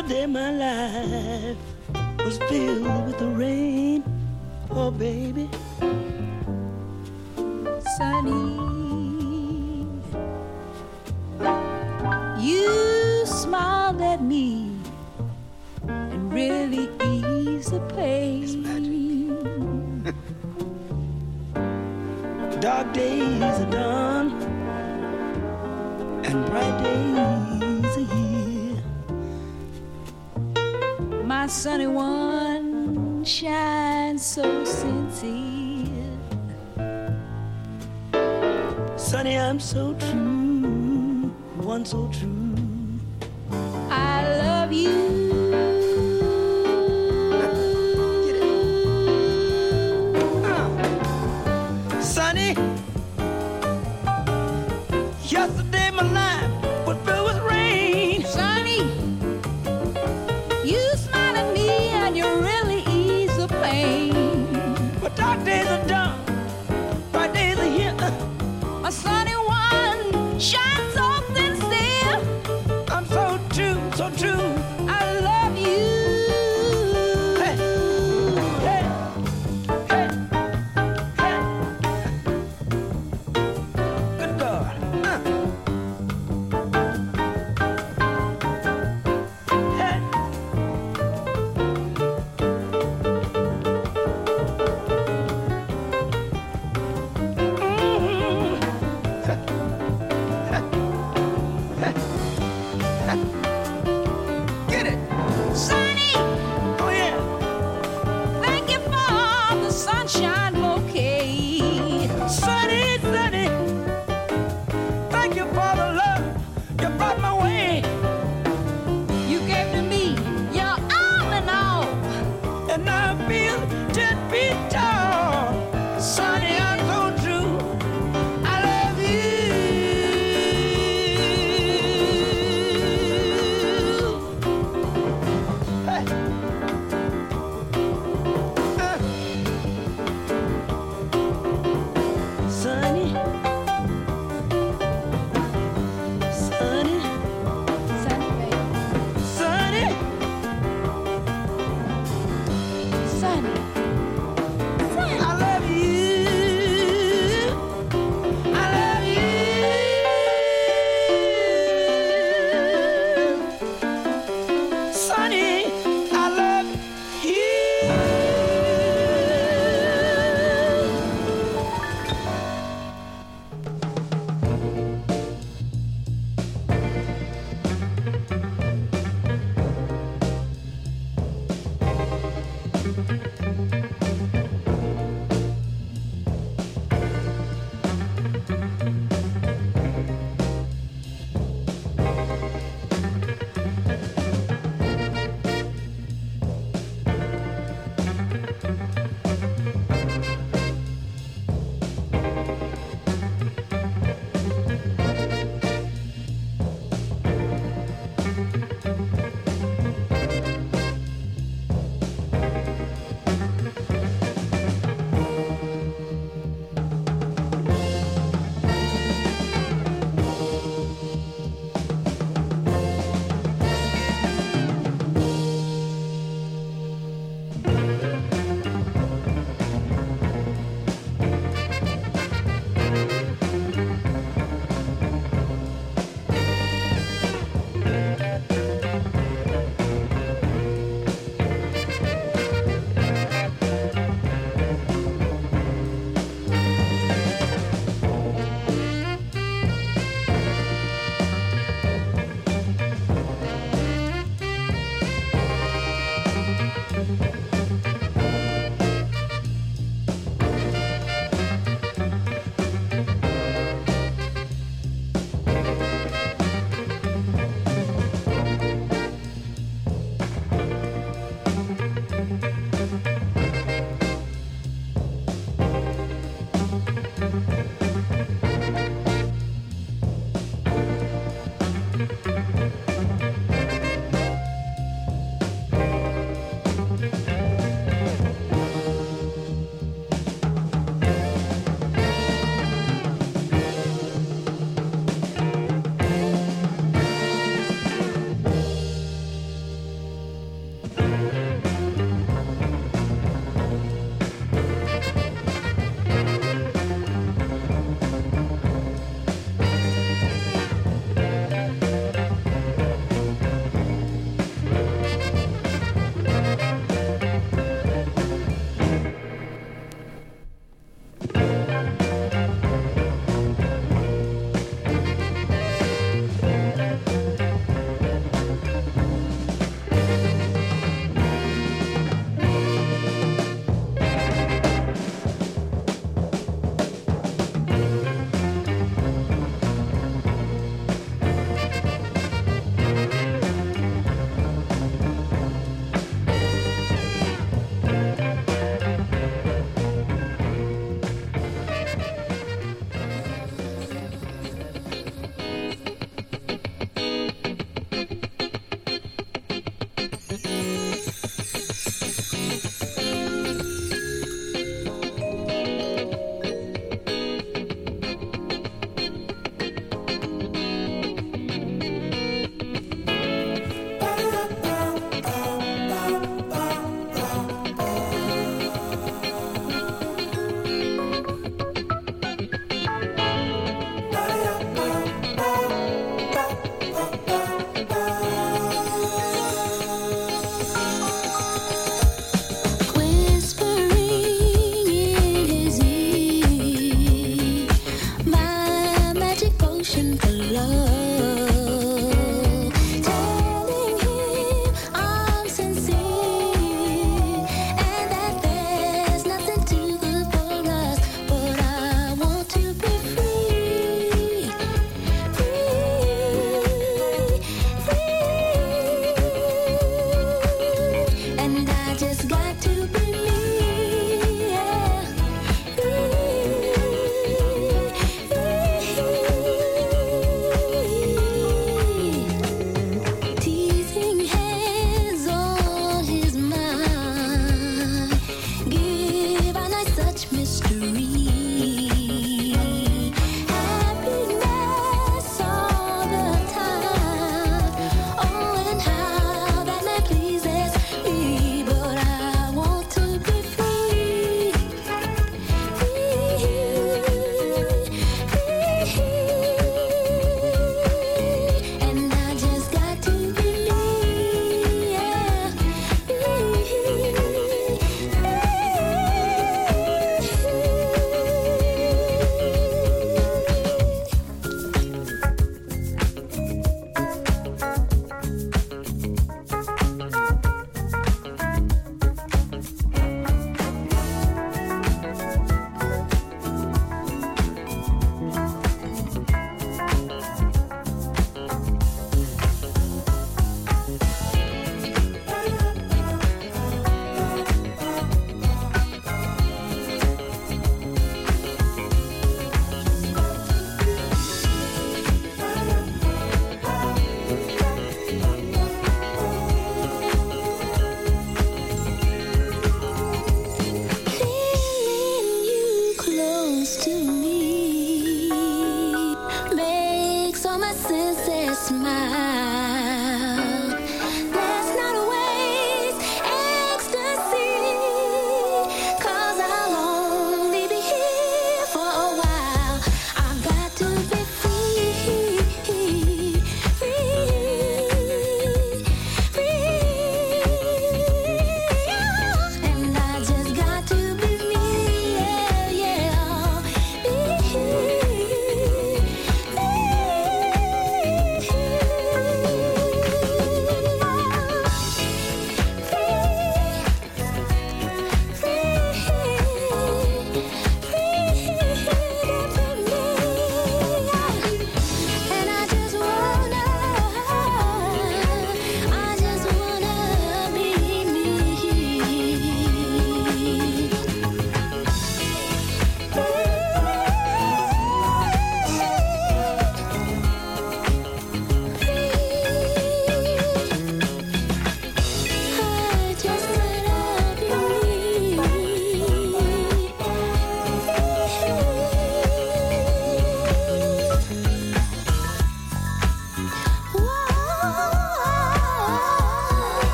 Yesterday my life was filled with the rain. Oh, baby. Sunny. You smiled at me and really eased the pain. Dark days are done and bright days sunny one shines so sincere. Sunny, I'm so true, one so true. I love you.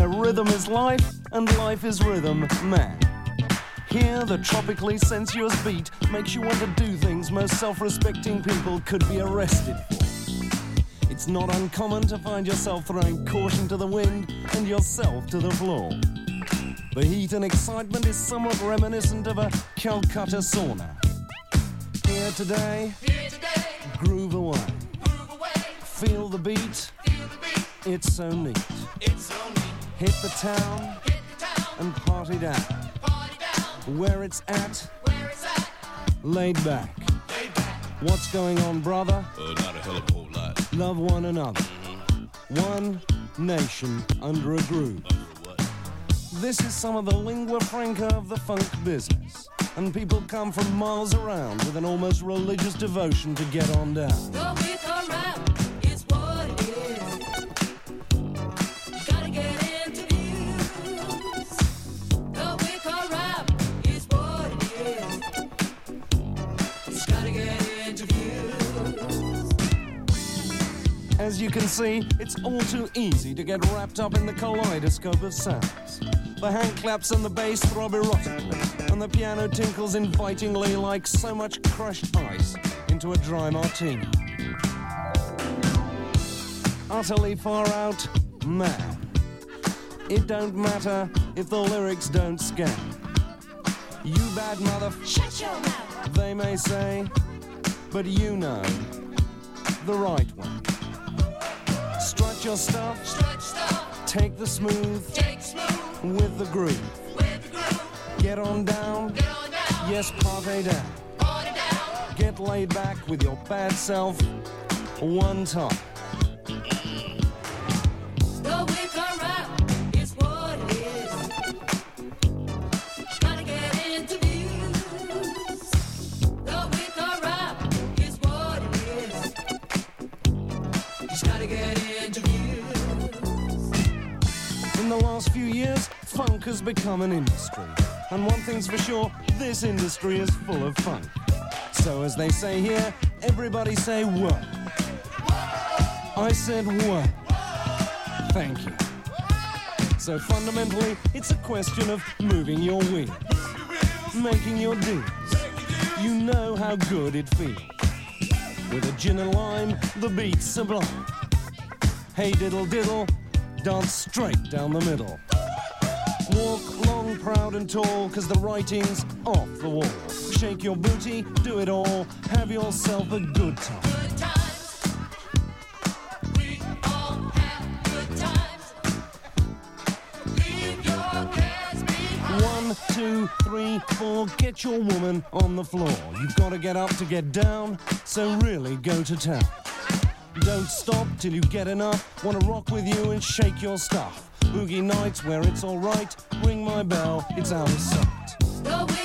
Where rhythm is life and life is rhythm, man. Here, the tropically sensuous beat makes you want to do things most self respecting people could be arrested for. It's not uncommon to find yourself throwing caution to the wind and yourself to the floor. The heat and excitement is somewhat reminiscent of a Calcutta sauna. Here today, Here today groove away. groove away, Feel the beat, feel the beat, it's so neat. It's so neat. Hit the town Hit the town and party down. Where it's at, laid back. What's going on, brother? Uh, not a hell of a whole lot. Love one another. One nation under a groove. This is some of the lingua franca of the funk business. And people come from miles around with an almost religious devotion to get on down. Go with the As you can see, it's all too easy to get wrapped up in the kaleidoscope of sounds. The hand claps and the bass throb erotically, and the piano tinkles invitingly like so much crushed ice into a dry martini. Utterly far out, man. It don't matter if the lyrics don't scan. You bad mother, Shut your mouth. they may say, but you know the right way. Strut your stuff, Stretch stuff. take the smooth Take smooth with the groove. with the groove. Get on down, Get on down. yes, party down. Party down. Get laid back with your bad self one time. Last few years, funk has become an industry. And one thing's for sure, this industry is full of funk. So as they say here, everybody say what? I said what? Thank you. So fundamentally, it's a question of moving your wheels, making your deals. You know how good it feels. With a gin and lime, the beat's sublime. Hey diddle diddle, dance straight down the middle. Walk long, proud and tall, cause the writing's off the wall. Shake your booty, do it all, have yourself a good time. Good times. We all have good times. Leave your cares behind. One, two, three, four, get your woman on the floor. You've gotta get up to get down, so really go to town. Don't stop till you get enough. Wanna rock with you and shake your stuff. Boogie nights where it's alright, ring my bell, it's out of sight. Go with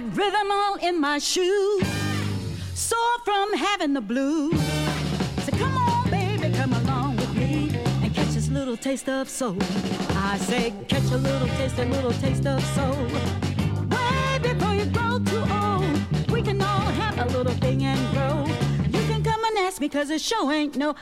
got rhythm all in my shoes. Sore from having the blues. So come on, baby, come along with me and catch this little taste of soul. I say, catch a little taste, a little taste of soul. Way before you grow too old, we can all have a little thing and grow. You can come and ask me, cause the show ain't no.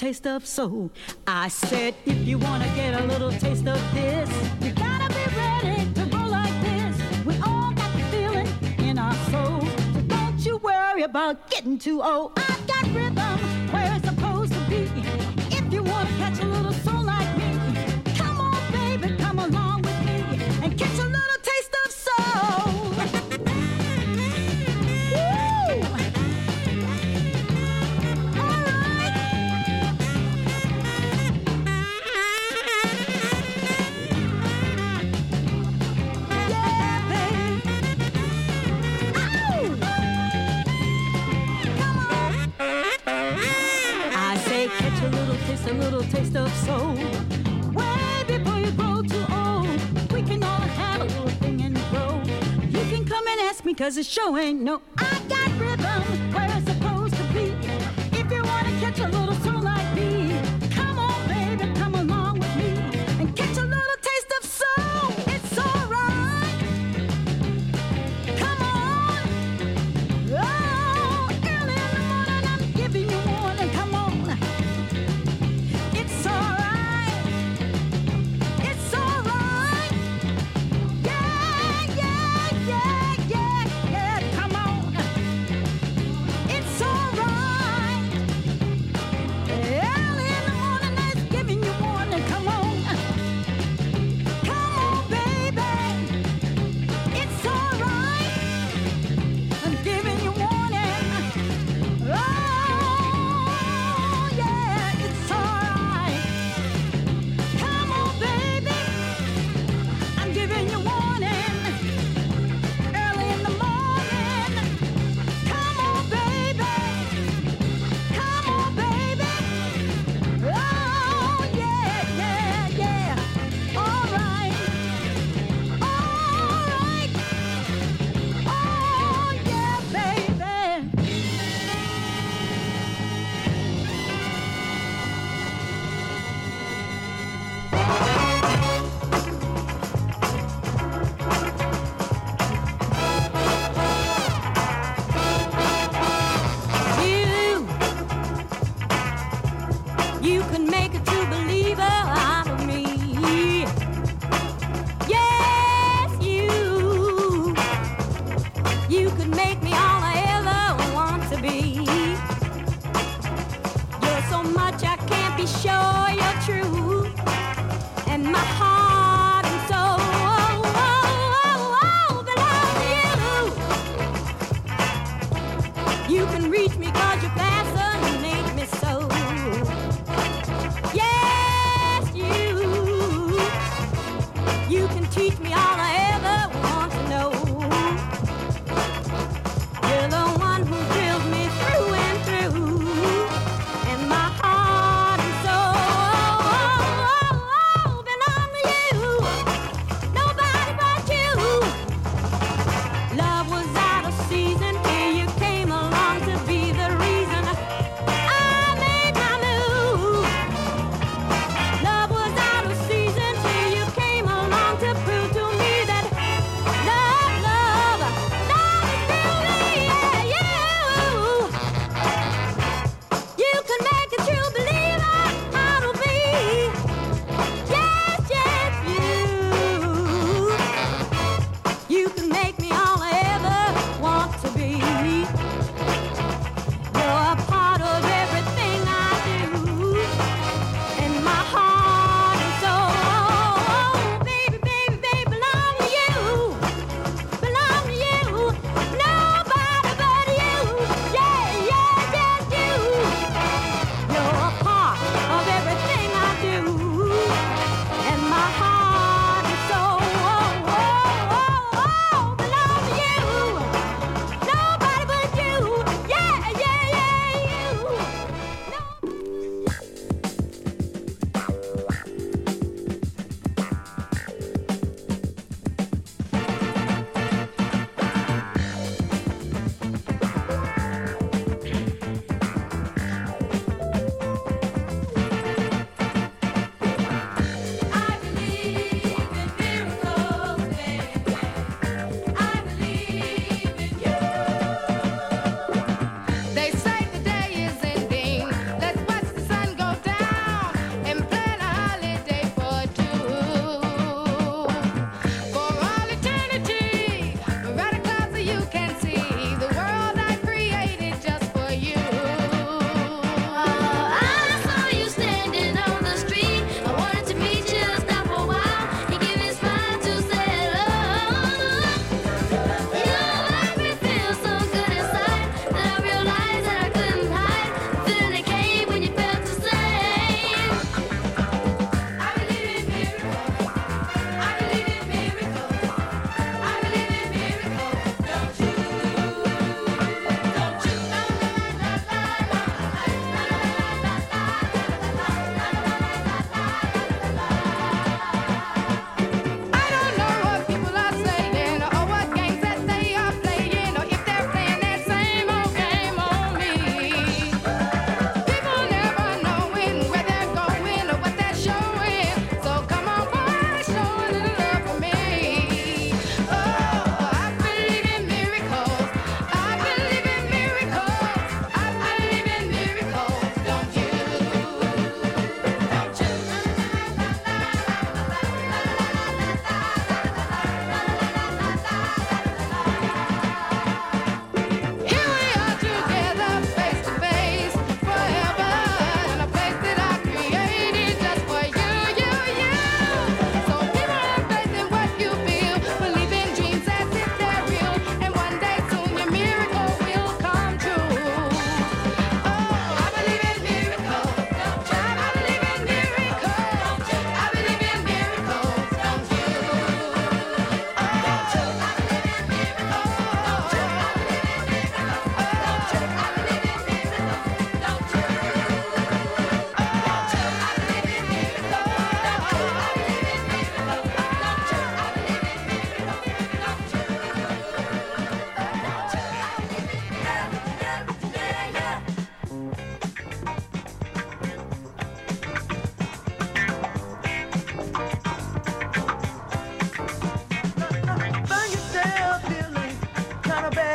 taste of soul. I said, if you wanna get a little taste of this, you gotta be ready to go like this. We all got the feeling in our soul. So don't you worry about getting too old. cause the show ain't no.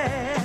yeah.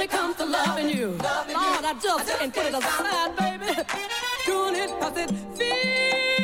when it comes to loving you. Lord. I just, I just can't put it aside, baby. Doing it, cause it feels.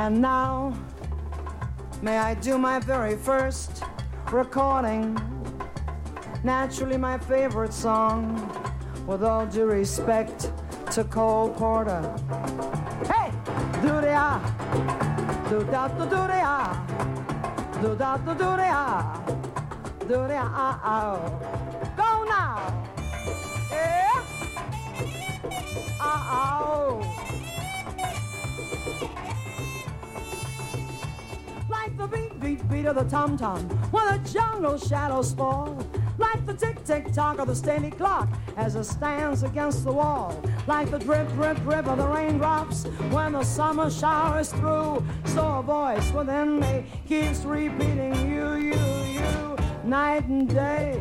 And now, may I do my very first recording? Naturally, my favorite song, with all due respect to Cole Porter. Hey! Do the ah, do da do do the ah, do da do do the ah, do the ah ah. Of the tom tom, when the jungle shadows fall, like the tick, tick, tock of the steady clock as it stands against the wall, like the drip, drip, drip of the raindrops when the summer shower is through. So a voice within me keeps repeating, you, you, you, night and day.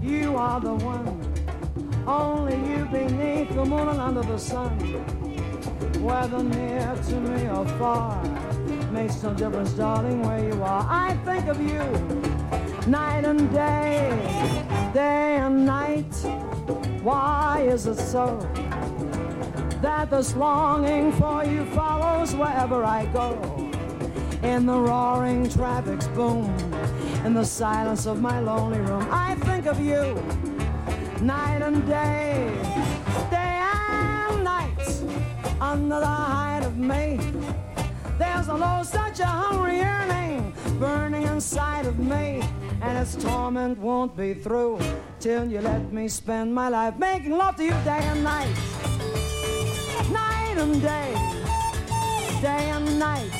You are the one, only you beneath the moon and under the sun whether near to me or far makes no difference, darling, where you are. I think of you night and day, day and night. Why is it so that this longing for you follows wherever I go? In the roaring traffic's boom, in the silence of my lonely room, I think of you night and day, day and night under the height of May. There's a low, such a hungry yearning burning inside of me, and its torment won't be through till you let me spend my life making love to you day and night, night and day, day and night,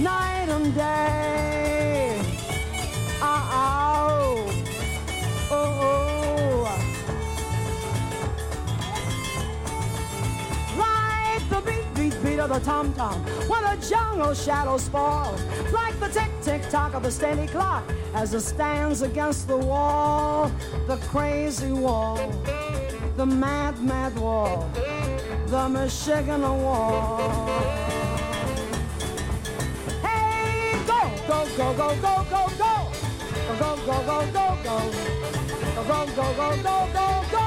night and day. Ah, oh, oh, oh. Of the tom tom when the jungle shadows fall, like the tick, tick, tock of the steady clock as it stands against the wall, the crazy wall, the mad, mad wall, the Michigan wall. Hey, go, go, go, go, go, go, go, go, go, go, go, go, go, go, go, go, go, go, go,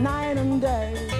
night and day.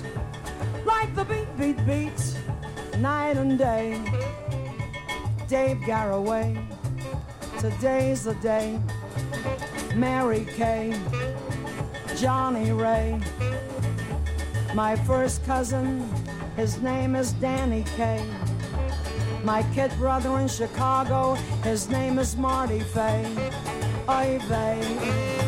Like the beat, beat, beat. Night and day. Dave Garroway. Today's the day. Mary Kay. Johnnie Ray. My first cousin, his name is Danny Kaye. My kid brother in Chicago, his name is Marty Faye. Oy vey.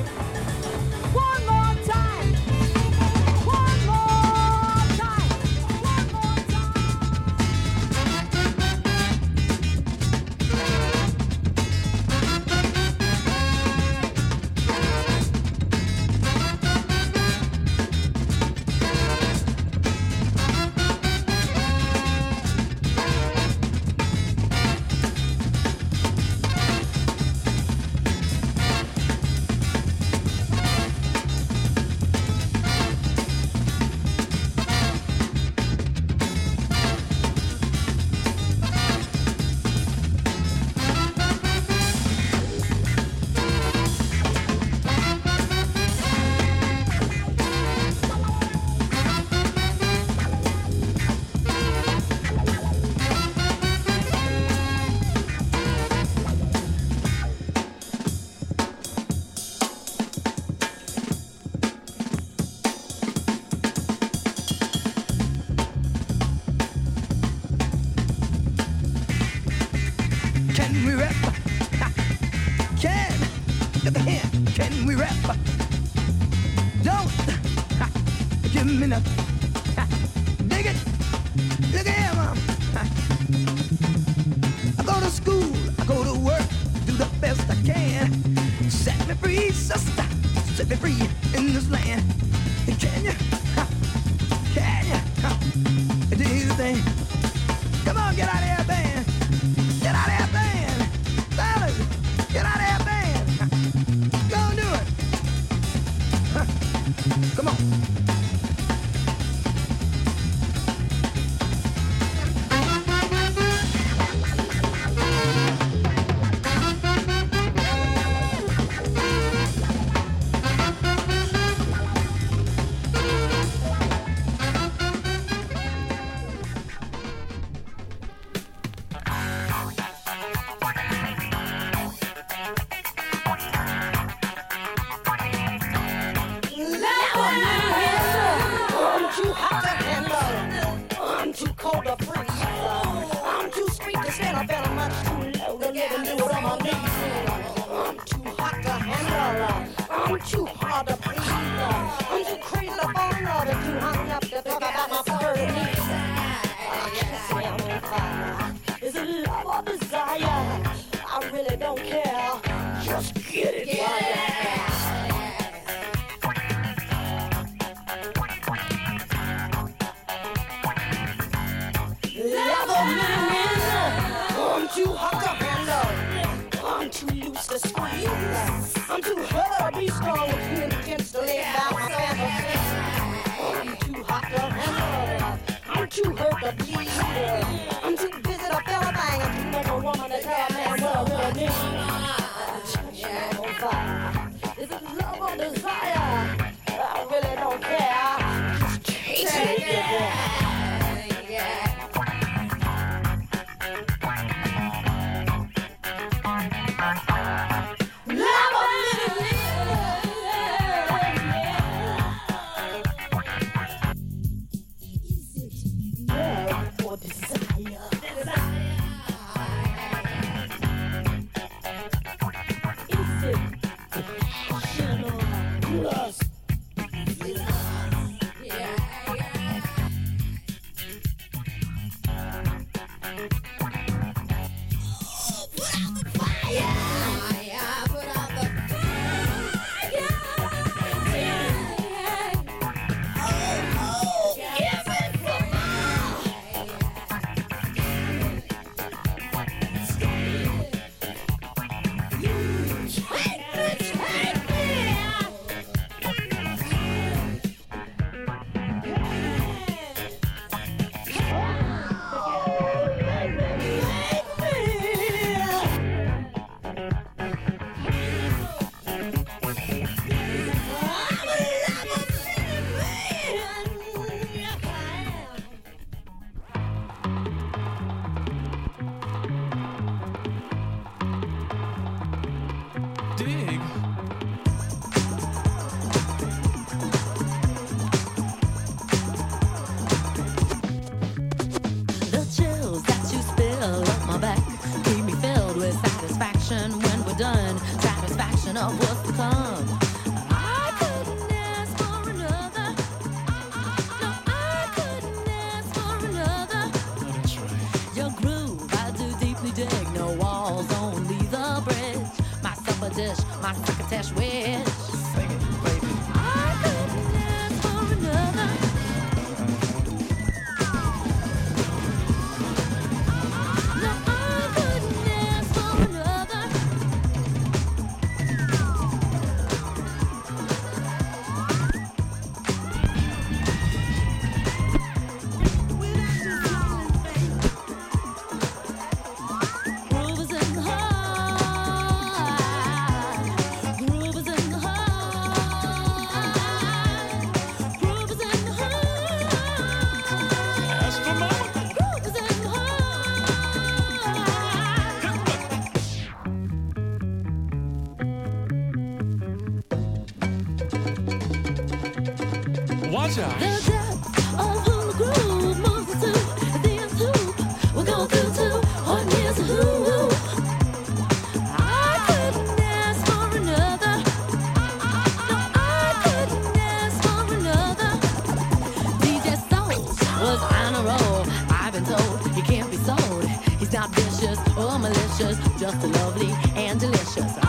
Just lovely and delicious.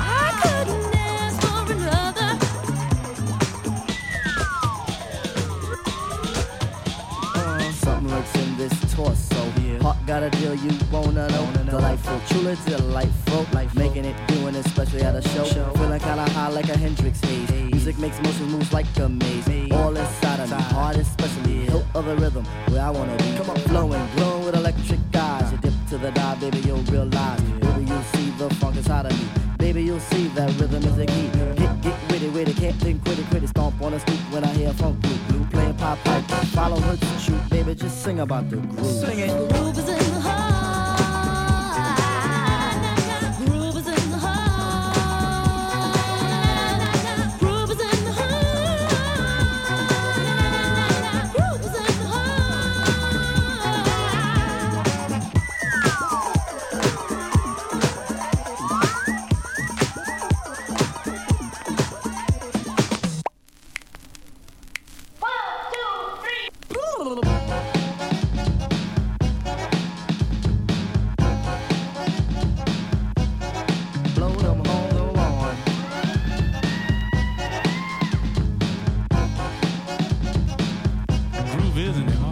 move, isn't it?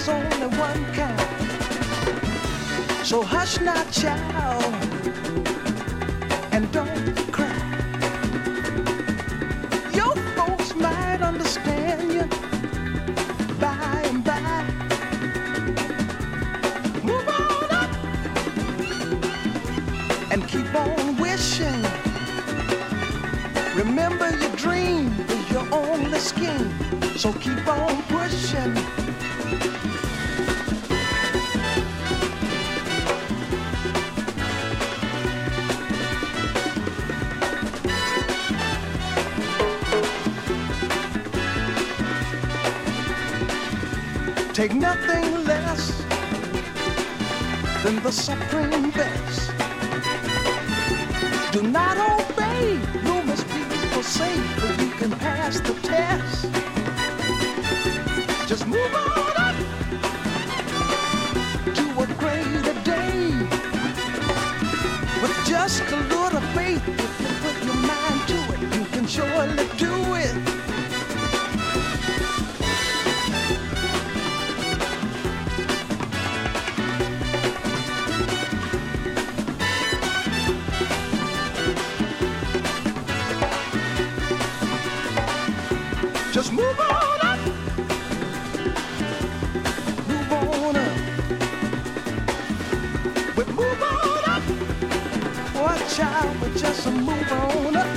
There's only one kind. So hush not, child, and don't cry. Your folks might understand you by and by. Move on up and keep on wishing. Remember your dream is your only scheme, so keep on pushing. The supreme best. Just move on up. Move on up. We move on up. Watch out, we just move on up.